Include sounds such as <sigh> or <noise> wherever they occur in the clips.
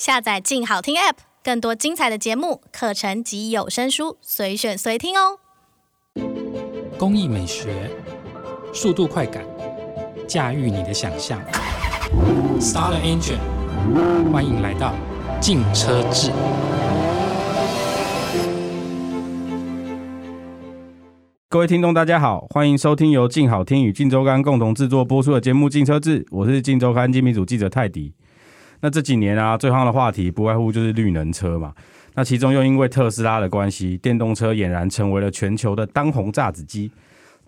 下载“静好听 ”App，更多精彩的节目、课程及有声书，随选随听哦。工艺美学，速度快感，驾驭你的想象。Start engine，欢迎来到静车志。各位听众，大家好，欢迎收听由静好听与静周刊共同制作播出的节目《静车志》，我是静周刊精品组记者泰迪。那这几年啊，最夯的话题不外乎就是绿能车嘛。那其中又因为特斯拉的关系，电动车俨然成为了全球的当红炸子鸡。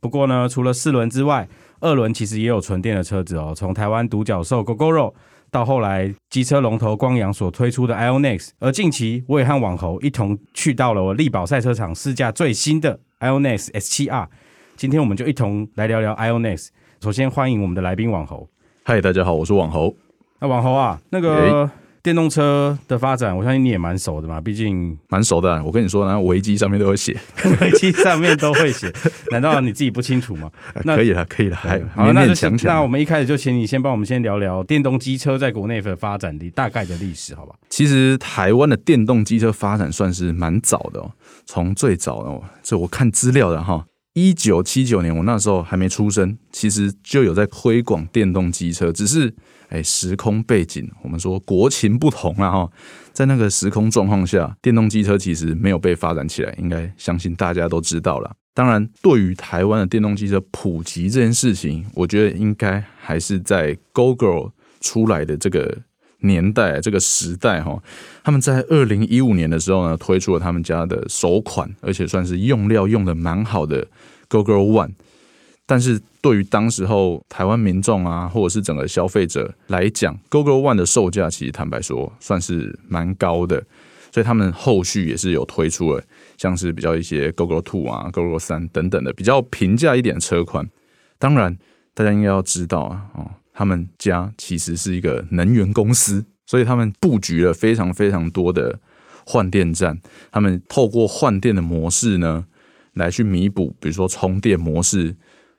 不过呢，除了四轮之外，二轮其实也有纯电的车子哦。从台湾独角兽 Gogoro 到后来机车龙头光阳所推出的 IONIX，而近期我也和网猴一同去到了我力宝赛车场试驾最新的。IONIX S7R，今天我们就一同来聊聊 IONIX。首先欢迎我们的来宾网猴。嗨，大家好，我是网猴。那网红啊，那个电动车的发展，我相信你也蛮熟的嘛，毕竟蛮熟的。我跟你说，那维基上面都会写，<laughs> 维基上面都会写，<laughs> 难道你自己不清楚吗？那可以了，可以了，还好，勉勉强强。那我们一开始就请你先帮我们先聊聊电动机车在国内的发展的大概的历史，好吧？其实台湾的电动机车发展算是蛮早的哦。从最早哦，这我看资料的哈，一九七九年我那时候还没出生，其实就有在推广电动机车，只是哎，时空背景，我们说国情不同了哈，在那个时空状况下，电动机车其实没有被发展起来，应该相信大家都知道了。当然，对于台湾的电动机车普及这件事情，我觉得应该还是在 Google 出来的这个。年代这个时代哈，他们在二零一五年的时候呢，推出了他们家的首款，而且算是用料用的蛮好的 Gogoro One。但是对于当时候台湾民众啊，或者是整个消费者来讲，Gogoro One 的售价其实坦白说算是蛮高的，所以他们后续也是有推出了像是比较一些 Gogoro Two 啊、Gogoro 三等等的比较平价一点的车款。当然，大家应该要知道啊，哦。他们家其实是一个能源公司，所以他们布局了非常非常多的换电站。他们透过换电的模式呢，来去弥补，比如说充电模式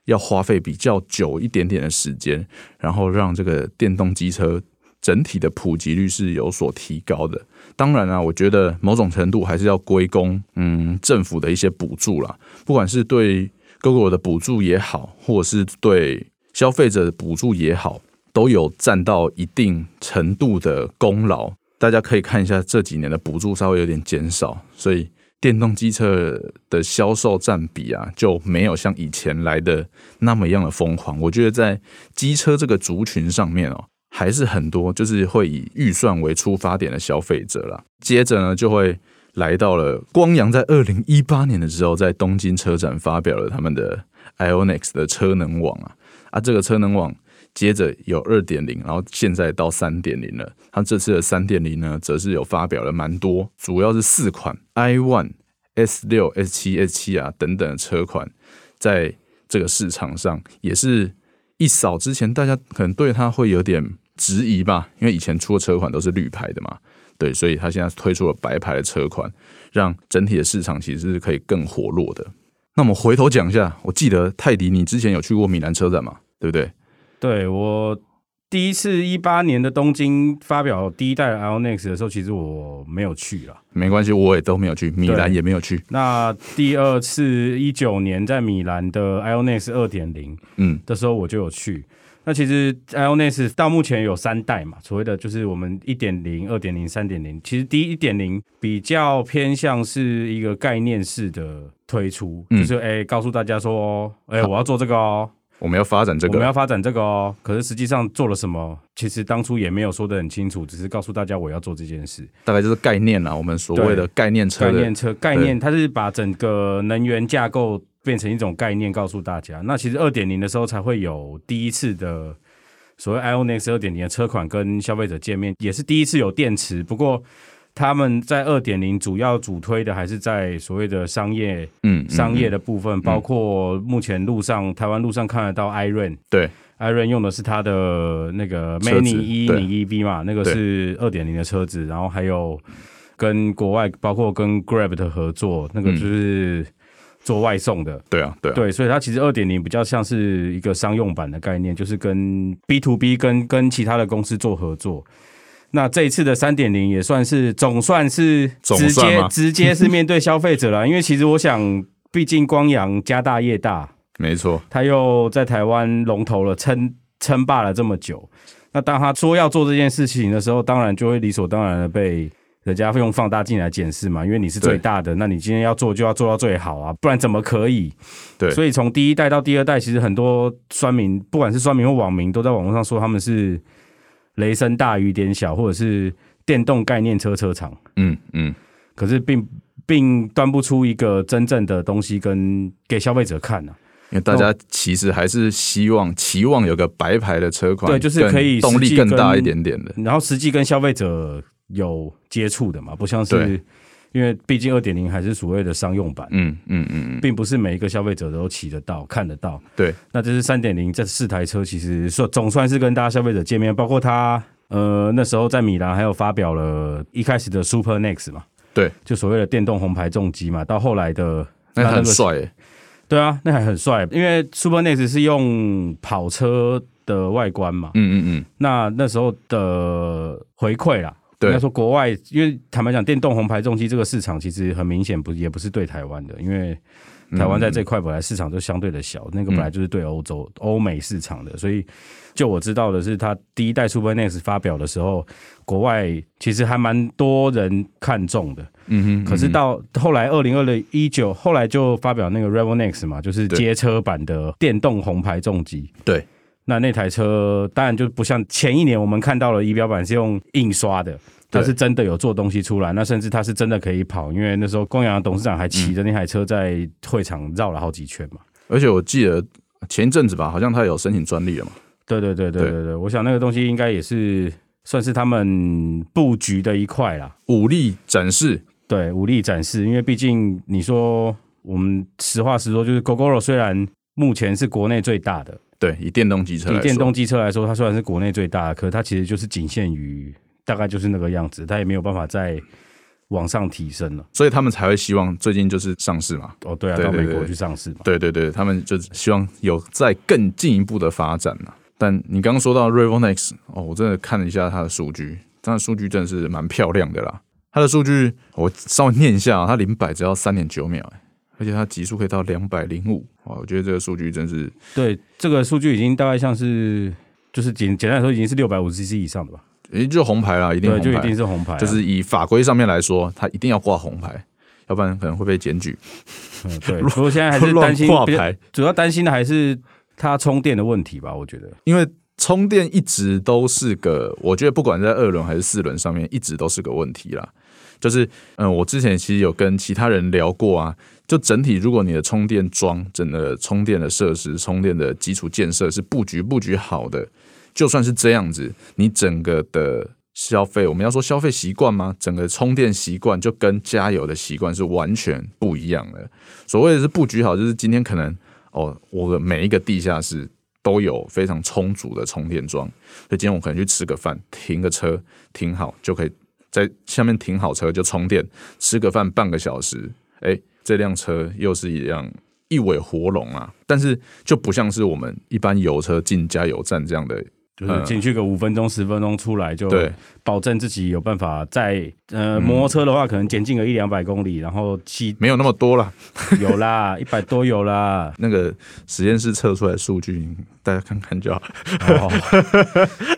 要花费比较久一点点的时间，然后让这个电动机车整体的普及率是有所提高的。当然啊，我觉得某种程度还是要归功嗯政府的一些补助啦，不管是对 Google 的补助也好，或者是对。消费者的补助也好，都有占到一定程度的功劳。大家可以看一下这几年的补助稍微有点减少，所以电动机车的销售占比啊，就没有像以前来的那么样的疯狂。我觉得在机车这个族群上面哦，还是很多就是会以预算为出发点的消费者啦。接着呢，就会来到了光阳在二零一八年的时候，在东京车展发表了他们的 IONIX 的车能网啊。啊，这个车能网接着有二点零，然后现在到三点零了。它这次的三点零呢，则是有发表了蛮多，主要是四款 i one、S 六、S 七、S 七啊等等的车款，在这个市场上也是一扫之前大家可能对它会有点质疑吧，因为以前出的车款都是绿牌的嘛，对，所以它现在推出了白牌的车款，让整体的市场其实是可以更活络的。那我们回头讲一下，我记得泰迪，你之前有去过米兰车展嘛？对不对？对，我第一次一八年的东京发表第一代 Ionix 的时候，其实我没有去了。没关系，我也都没有去，米兰也没有去。那第二次一九年在米兰的 Ionix 二点零，嗯，的时候我就有去。那其实 IONIQ 到目前有三代嘛，所谓的就是我们一点零、二点零、三点零。其实第一点零比较偏向是一个概念式的推出，嗯、就是哎，告诉大家说，哎，我要做这个哦，我们要发展这个，我们要发展这个哦。可是实际上做了什么，其实当初也没有说的很清楚，只是告诉大家我要做这件事，大概就是概念啦。我们所谓的概念车，概念车概念，它是把整个能源架构。变成一种概念，告诉大家。那其实二点零的时候才会有第一次的所谓 IONIQ 二点零的车款跟消费者见面，也是第一次有电池。不过他们在二点零主要主推的还是在所谓的商业，嗯，商业的部分，包括目前路上台湾路上看得到 iRent，对，iRent 用的是它的那个 Mini 一零一 V 嘛，那个是二点零的车子，然后还有跟国外包括跟 Grab 的合作，那个就是。做外送的，对啊，对啊，对，所以它其实二点零比较像是一个商用版的概念，就是跟 B to B 跟跟其他的公司做合作。那这一次的三点零也算是总算是直接直接是面对消费者了，<laughs> 因为其实我想，毕竟光阳家大业大，没错，他又在台湾龙头了，称称霸了这么久。那当他说要做这件事情的时候，当然就会理所当然的被人家用放大镜来检视嘛，因为你是最大的，那你今天要做就要做到最好啊，不然怎么可以？对，所以从第一代到第二代，其实很多酸民，不管是酸民或网民，都在网络上说他们是。雷声大雨点小，或者是电动概念车车厂，嗯嗯，可是并并端不出一个真正的东西跟给消费者看呢、啊。因为大家其实还是希望期望有个白牌的车款，对，就是可以动力更大一点点的，然后实际跟消费者有接触的嘛，不像是。因为毕竟二点零还是所谓的商用版，嗯嗯嗯，并不是每一个消费者都骑得到、看得到。对，那这是三点零这四台车，其实说总算是跟大家消费者见面，包括他呃那时候在米兰还有发表了一开始的 Super Next 嘛，对，就所谓的电动红牌重机嘛，到后来的那很帅、欸，对啊，那还很帅，因为 Super Next 是用跑车的外观嘛，嗯嗯嗯，那那时候的回馈啦。应该说，国外因为坦白讲，电动红牌重机这个市场其实很明显不也不是对台湾的，因为台湾在这块本来市场就相对的小，那个本来就是对欧洲、欧美市场的，所以就我知道的是，它第一代 Super Next 发表的时候，国外其实还蛮多人看中的。嗯哼。可是到后来二零二零一九，后来就发表那个 Revo Next 嘛，就是街车版的电动红牌重机。对。那那台车当然就不像前一年我们看到了仪表板是用印刷的，它是真的有做东西出来，那甚至它是真的可以跑，因为那时候光阳董事长还骑着那台车在会场绕了好几圈嘛。而且我记得前一阵子吧，好像他有申请专利了嘛。对对对对对对，我想那个东西应该也是算是他们布局的一块啦，武力展示。对，武力展示，因为毕竟你说我们实话实说，就是 Gogoro 虽然目前是国内最大的。对，以电动机车，以电动机车来说，它虽然是国内最大的，可它其实就是仅限于大概就是那个样子，它也没有办法再往上提升了。所以他们才会希望最近就是上市嘛。哦，对啊，对对对，到美国去上市嘛。对对对，他们就希望有再更进一步的发展嘛。但你刚刚说到 Revo Next，哦，我真的看了一下它的数据，它的数据真的是蛮漂亮的啦。它的数据我稍微念一下，它零百只要三点九秒，而且它极速可以到两百零五，哇！我觉得这个数据真是对这个数据已经大概像是就是简简单来说已经是六百五十 cc 以上的吧？诶，就红牌啦，一定就一定是红牌，就是以法规上面来说，它一定要挂红牌，要不然可能会被检举。嗯，<laughs> 对。不过现在还是担心挂牌，主要担心的还是它充电的问题吧？我觉得，因为充电一直都是个，我觉得不管在二轮还是四轮上面，一直都是个问题啦。就是嗯，我之前其实有跟其他人聊过啊。就整体，如果你的充电桩、整个充电的设施、充电的基础建设是布局布局好的，就算是这样子，你整个的消费，我们要说消费习惯吗？整个充电习惯就跟加油的习惯是完全不一样的。所谓的是布局好，就是今天可能哦，我的每一个地下室都有非常充足的充电桩，所以今天我可能去吃个饭，停个车停好，就可以在下面停好车就充电，吃个饭半个小时，哎。这辆车又是一辆一尾活龙啊，但是就不像是我们一般油车进加油站这样的。就是进去个五分钟十分钟出来就保证自己有办法在呃摩托车的话可能前进个一两百公里，然后骑没有那么多了，<laughs> 有啦一百多有啦。那个实验室测出来的数据大家看看就好。哦、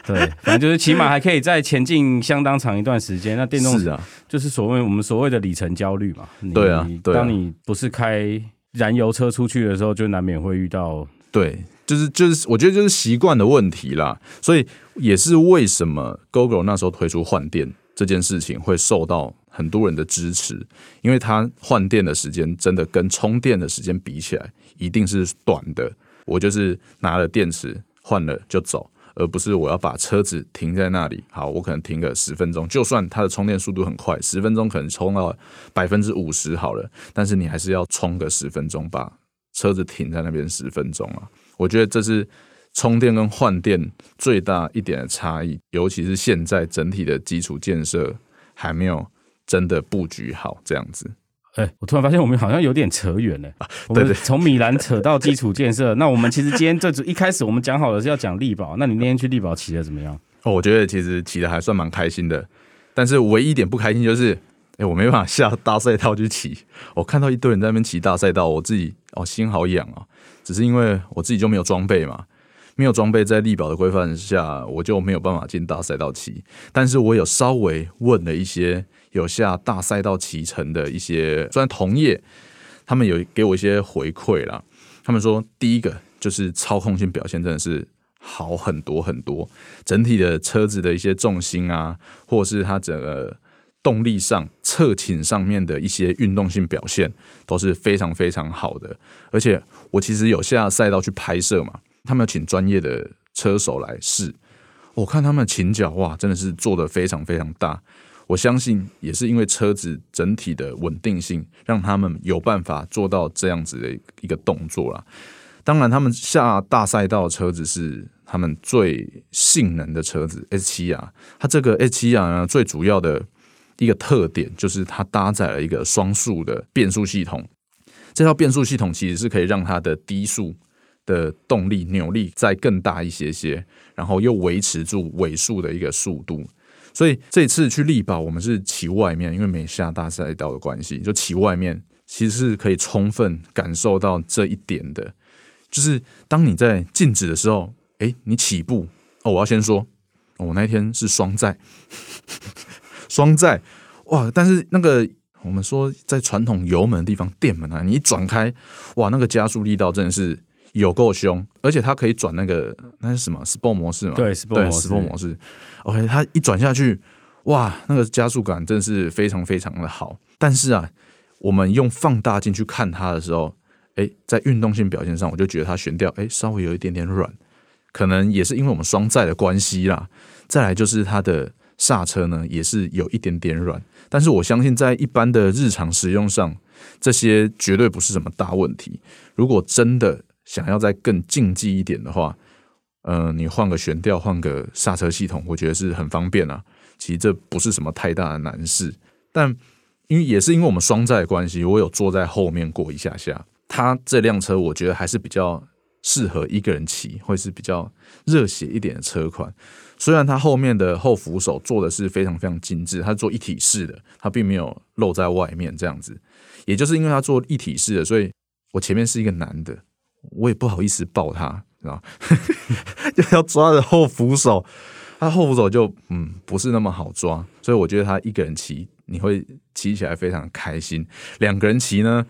对，反正就是起码还可以再前进相当长一段时间。那电动是啊，就是所谓我们所谓的里程焦虑嘛。对啊，对啊，当你不是开燃油车出去的时候，就难免会遇到对。就是就是，我觉得就是习惯的问题啦，所以也是为什么 Google 那时候推出换电这件事情会受到很多人的支持，因为它换电的时间真的跟充电的时间比起来一定是短的。我就是拿了电池换了就走，而不是我要把车子停在那里。好，我可能停个十分钟，就算它的充电速度很快，十分钟可能充到百分之五十好了，但是你还是要充个十分钟，把车子停在那边十分钟啊。我觉得这是充电跟换电最大一点的差异，尤其是现在整体的基础建设还没有真的布局好，这样子。哎，我突然发现我们好像有点扯远了。对对，从米兰扯到基础建设。<laughs> 那我们其实今天这组一开始我们讲好的是要讲力宝，那你那天去力宝骑的怎么样？哦，我觉得其实骑的还算蛮开心的，但是唯一一点不开心就是，哎，我没办法下大赛道去骑。我看到一堆人在那边骑大赛道，我自己哦心好痒啊。只是因为我自己就没有装备嘛，没有装备，在力宝的规范下，我就没有办法进大赛道骑。但是我有稍微问了一些有下大赛道骑乘的一些，虽然同业，他们有给我一些回馈啦。他们说，第一个就是操控性表现真的是。好很多很多，整体的车子的一些重心啊，或是它整个动力上、侧倾上面的一些运动性表现都是非常非常好的。而且我其实有下赛道去拍摄嘛，他们要请专业的车手来试，我看他们的倾角哇，真的是做得非常非常大。我相信也是因为车子整体的稳定性，让他们有办法做到这样子的一个动作啦。当然，他们下大赛道的车子是他们最性能的车子 S7R。它这个 S7R 呢，最主要的一个特点就是它搭载了一个双速的变速系统。这套变速系统其实是可以让它的低速的动力扭力再更大一些些，然后又维持住尾速的一个速度。所以这次去力宝，我们是骑外面，因为没下大赛道的关系，就骑外面，其实是可以充分感受到这一点的。就是当你在静止的时候，哎，你起步哦，我要先说，我那天是双载，双载哇！但是那个我们说在传统油门的地方，电门啊，你一转开，哇，那个加速力道真的是有够凶，而且它可以转那个那是什么？Sport 模式嘛？对，Sport 模式。Sport 模式。OK，它一转下去，哇，那个加速感真的是非常非常的好。但是啊，我们用放大镜去看它的时候。诶，在运动性表现上，我就觉得它悬吊诶稍微有一点点软，可能也是因为我们双载的关系啦。再来就是它的刹车呢，也是有一点点软。但是我相信在一般的日常使用上，这些绝对不是什么大问题。如果真的想要再更竞技一点的话，呃，你换个悬吊，换个刹车系统，我觉得是很方便啊。其实这不是什么太大的难事。但因为也是因为我们双载关系，我有坐在后面过一下下。它这辆车我觉得还是比较适合一个人骑，会是比较热血一点的车款。虽然它后面的后扶手做的是非常非常精致，它做一体式的，它并没有露在外面这样子。也就是因为它做一体式的，所以我前面是一个男的，我也不好意思抱他，知道 <laughs> 就要抓着后扶手，它后扶手就嗯不是那么好抓，所以我觉得他一个人骑你会骑起来非常开心，两个人骑呢，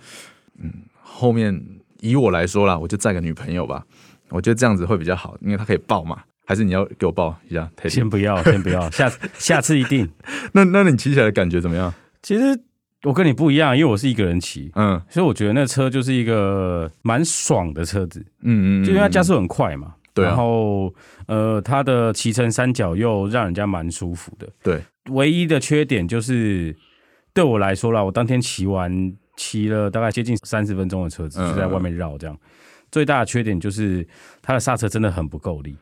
嗯。后面以我来说啦，我就载个女朋友吧，我觉得这样子会比较好，因为她可以抱嘛。还是你要给我抱一下？先不要，先不要，下次 <laughs> 下次一定。那那你骑起来的感觉怎么样？其实我跟你不一样，因为我是一个人骑，嗯，所以我觉得那车就是一个蛮爽的车子，嗯嗯，就因为它加速很快嘛，对、啊，然后呃，它的骑乘三角又让人家蛮舒服的，对。唯一的缺点就是对我来说啦，我当天骑完。骑了大概接近三十分钟的车子，就在外面绕这样。最大的缺点就是它的刹车真的很不够力。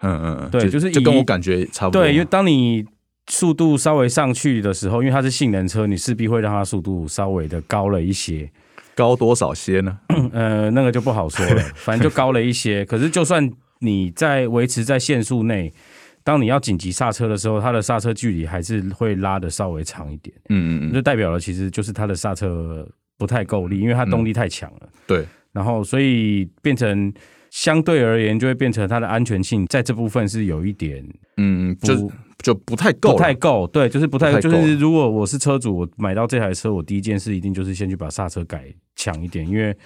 嗯嗯嗯，对，就是就跟我感觉差不多。对，因为当你速度稍微上去的时候，因为它是性能车，你势必会让它速度稍微的高了一些。高多少些呢？<clears throat> 呃，那个就不好说了，反正就高了一些。可是就算你在维持在限速内。当你要紧急刹车的时候，它的刹车距离还是会拉的稍微长一点。嗯嗯嗯，就代表了其实就是它的刹车不太够力，因为它动力太强了。对，然后所以变成相对而言，就会变成它的安全性在这部分是有一点，嗯，就就不太够，不太够。对，就是不太，不太就是如果我是车主，我买到这台车，我第一件事一定就是先去把刹车改强一点，因为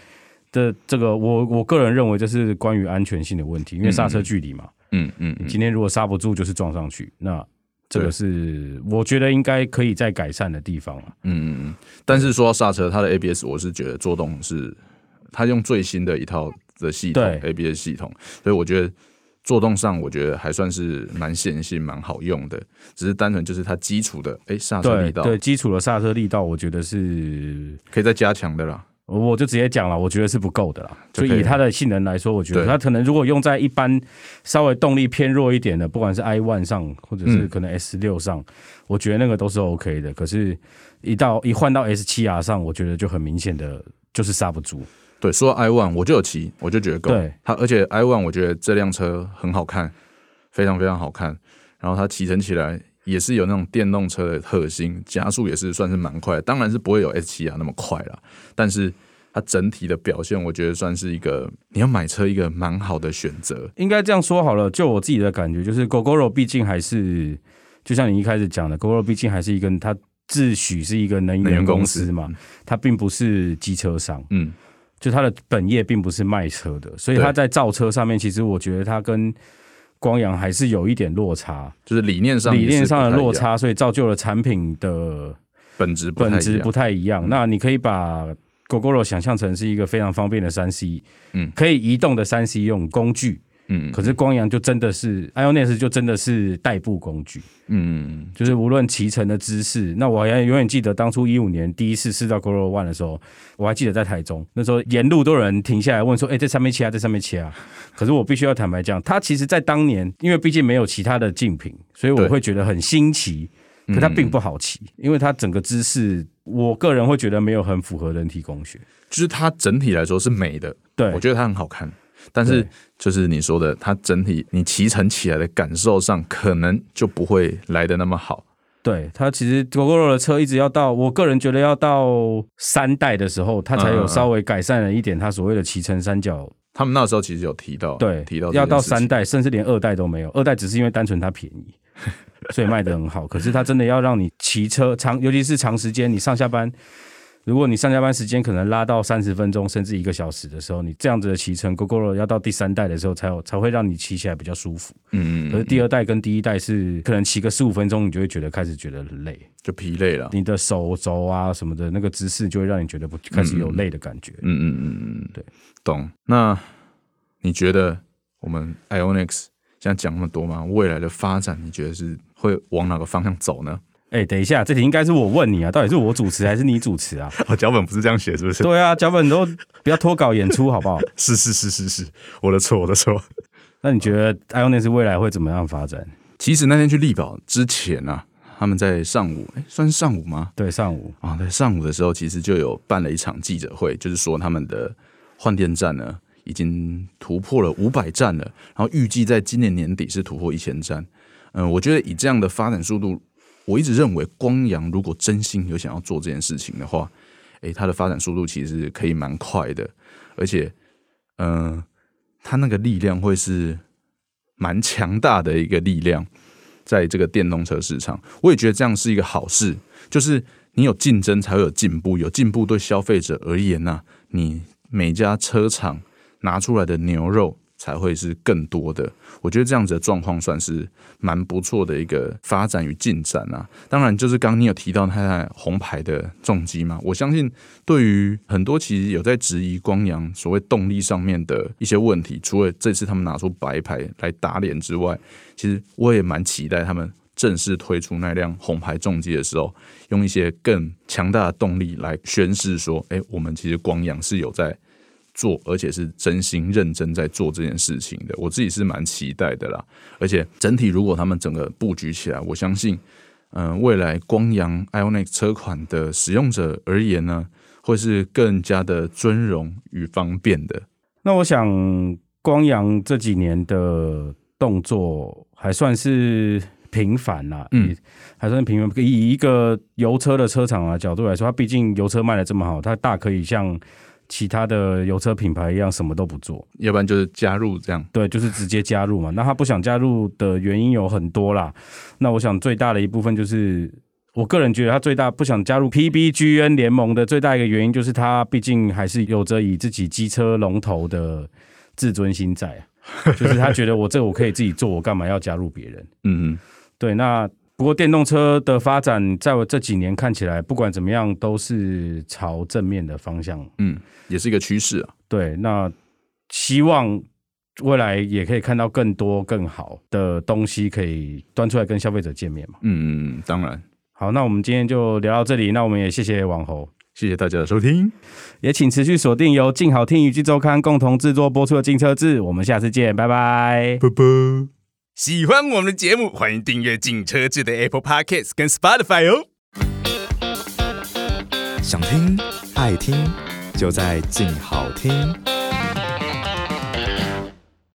这这个我我个人认为这是关于安全性的问题，因为刹车距离嘛。嗯嗯嗯，今天如果刹不住，就是撞上去，那这个是我觉得应该可以再改善的地方了。嗯嗯嗯，但是说到刹车，它的 ABS 我是觉得做动是它用最新的一套的系统 ABS 系统，所以我觉得做动上我觉得还算是蛮线性、蛮好用的。只是单纯就是它基础的哎刹车力道，对，对基础的刹车力道，我觉得是可以再加强的啦。我就直接讲了，我觉得是不够的啦。就以它的性能来说，我觉得它可能如果用在一般稍微动力偏弱一点的，不管是 i one 上或者是可能 S 六上，我觉得那个都是 OK 的。可是，一到一换到 S 七 R 上，我觉得就很明显的就是刹不住。对，说 i one 我就有骑，我就觉得够。对，它而且 i one 我觉得这辆车很好看，非常非常好看。然后它骑乘起来也是有那种电动车的特性，加速也是算是蛮快，当然是不会有 S 七啊那么快啦，但是它整体的表现，我觉得算是一个你要买车一个蛮好的选择。应该这样说好了，就我自己的感觉，就是 Gogoro 毕竟还是，就像你一开始讲的，Gogoro 毕竟还是一个它自诩是一个能源公司嘛，它并不是机车商，嗯。就它的本业并不是卖车的，所以它在造车上面，其实我觉得它跟光阳还是有一点落差，就是理念上理念上的落差，所以造就了产品的本质本质不太一样。那你可以把 Gogoro 想象成是一个非常方便的三 C，嗯，可以移动的三 C 用工具。嗯，可是光阳就真的是，IONIS 就真的是代步工具，嗯，就是无论骑乘的姿势，那我还永远记得当初一五年第一次试到 Gogoro One 的时候，我还记得在台中那时候沿路都有人停下来问说，哎、欸，这上面骑啊，这上面骑啊。可是我必须要坦白讲，它其实在当年，因为毕竟没有其他的竞品，所以我会觉得很新奇，可它并不好骑，因为它整个姿势，我个人会觉得没有很符合人体工学，就是它整体来说是美的，对。我觉得它很好看。但是，就是你说的，它整体你骑乘起来的感受上，可能就不会来得那么好。对，它其实 Gogoro 的车一直要到，我个人觉得要到三代的时候，它才有稍微改善了一点它所谓的骑乘三角。他们那时候其实有提到，对，提到要到三代，甚至连二代都没有。二代只是因为单纯它便宜，<laughs> 所以卖的很好。可是它真的要让你骑车长，尤其是长时间，你上下班。如果你上下班时间可能拉到三十分钟甚至一个小时的时候，你这样子的骑乘，Gogoro 要到第三代的时候才有才会让你骑起来比较舒服。嗯，可是第二代跟第一代是可能骑个十五分钟，你就会觉得开始觉得累，就疲累了。你的手肘啊什么的那个姿势就会让你觉得不开始有累的感觉。嗯嗯嗯嗯，对，懂。那你觉得我们 IONIQ 现在讲那么多吗？未来的发展你觉得是会往哪个方向走呢？哎、欸，等一下，这题应该是我问你啊，到底是我主持还是你主持啊？<laughs> 哦，脚本不是这样写，是不是？对啊，脚本都不要脱稿演出，好不好？<laughs> 是是是是是，我的错，我的错。<laughs> 那你觉得 Ionis 未来会怎么样发展？其实那天去力宝之前啊，他们在上午，哎、欸，算是上午吗？对，上午啊，对上午的时候，其实就有办了一场记者会，就是说他们的换电站呢，已经突破了五百站了，然后预计在今年年底是突破一千站。嗯，我觉得以这样的发展速度。我一直认为，光阳如果真心有想要做这件事情的话，诶，它的发展速度其实可以蛮快的，而且，嗯、它那个力量会是蛮强大的一个力量，在这个电动车市场，我也觉得这样是一个好事，就是你有竞争才会有进步，有进步对消费者而言呢、你每家车厂拿出来的牛肉。才会是更多的，我觉得这样子的状况算是蛮不错的一个发展与进展啊。当然，就是刚你有提到它在红牌的重击嘛，我相信对于很多其实有在质疑光阳所谓动力上面的一些问题，除了这次他们拿出白牌来打脸之外，其实我也蛮期待他们正式推出那辆红牌重机的时候，用一些更强大的动力来宣示说，哎，我们其实光阳是有在。做，而且是真心认真在做这件事情的，我自己是蛮期待的啦。而且整体如果他们整个布局起来，我相信，嗯、呃，未来光阳 IONIQ 车款的使用者而言呢，会是更加的尊荣与方便的。那我想，光阳这几年的动作还算是频繁啦，嗯，还算频繁。以一个油车的车厂啊角度来说，它毕竟油车卖的这么好，它大可以像。其他的油车品牌一样，什么都不做，要不然就是加入这样。对，就是直接加入嘛。那他不想加入的原因有很多啦。那我想最大的一部分就是，我个人觉得他最大不想加入 PBGN 联盟的最大一个原因，就是他毕竟还是有着以自己机车龙头的自尊心在，就是他觉得我这我可以自己做，我干嘛要加入别人？<laughs> 嗯嗯，对，那。不过电动车的发展，在我这几年看起来，不管怎么样，都是朝正面的方向。嗯，也是一个趋势啊。对，那希望未来也可以看到更多更好的东西，可以端出来跟消费者见面嘛。嗯嗯，当然。好，那我们今天就聊到这里。那我们也谢谢网猴，谢谢大家的收听，也请持续锁定由静好听与镜周刊共同制作播出的《镜车志》。我们下次见，拜拜，拜拜。喜欢我们的节目，欢迎订阅《进车志》的 Apple Podcast 跟 Spotify 哦。想听爱听，就在静好听。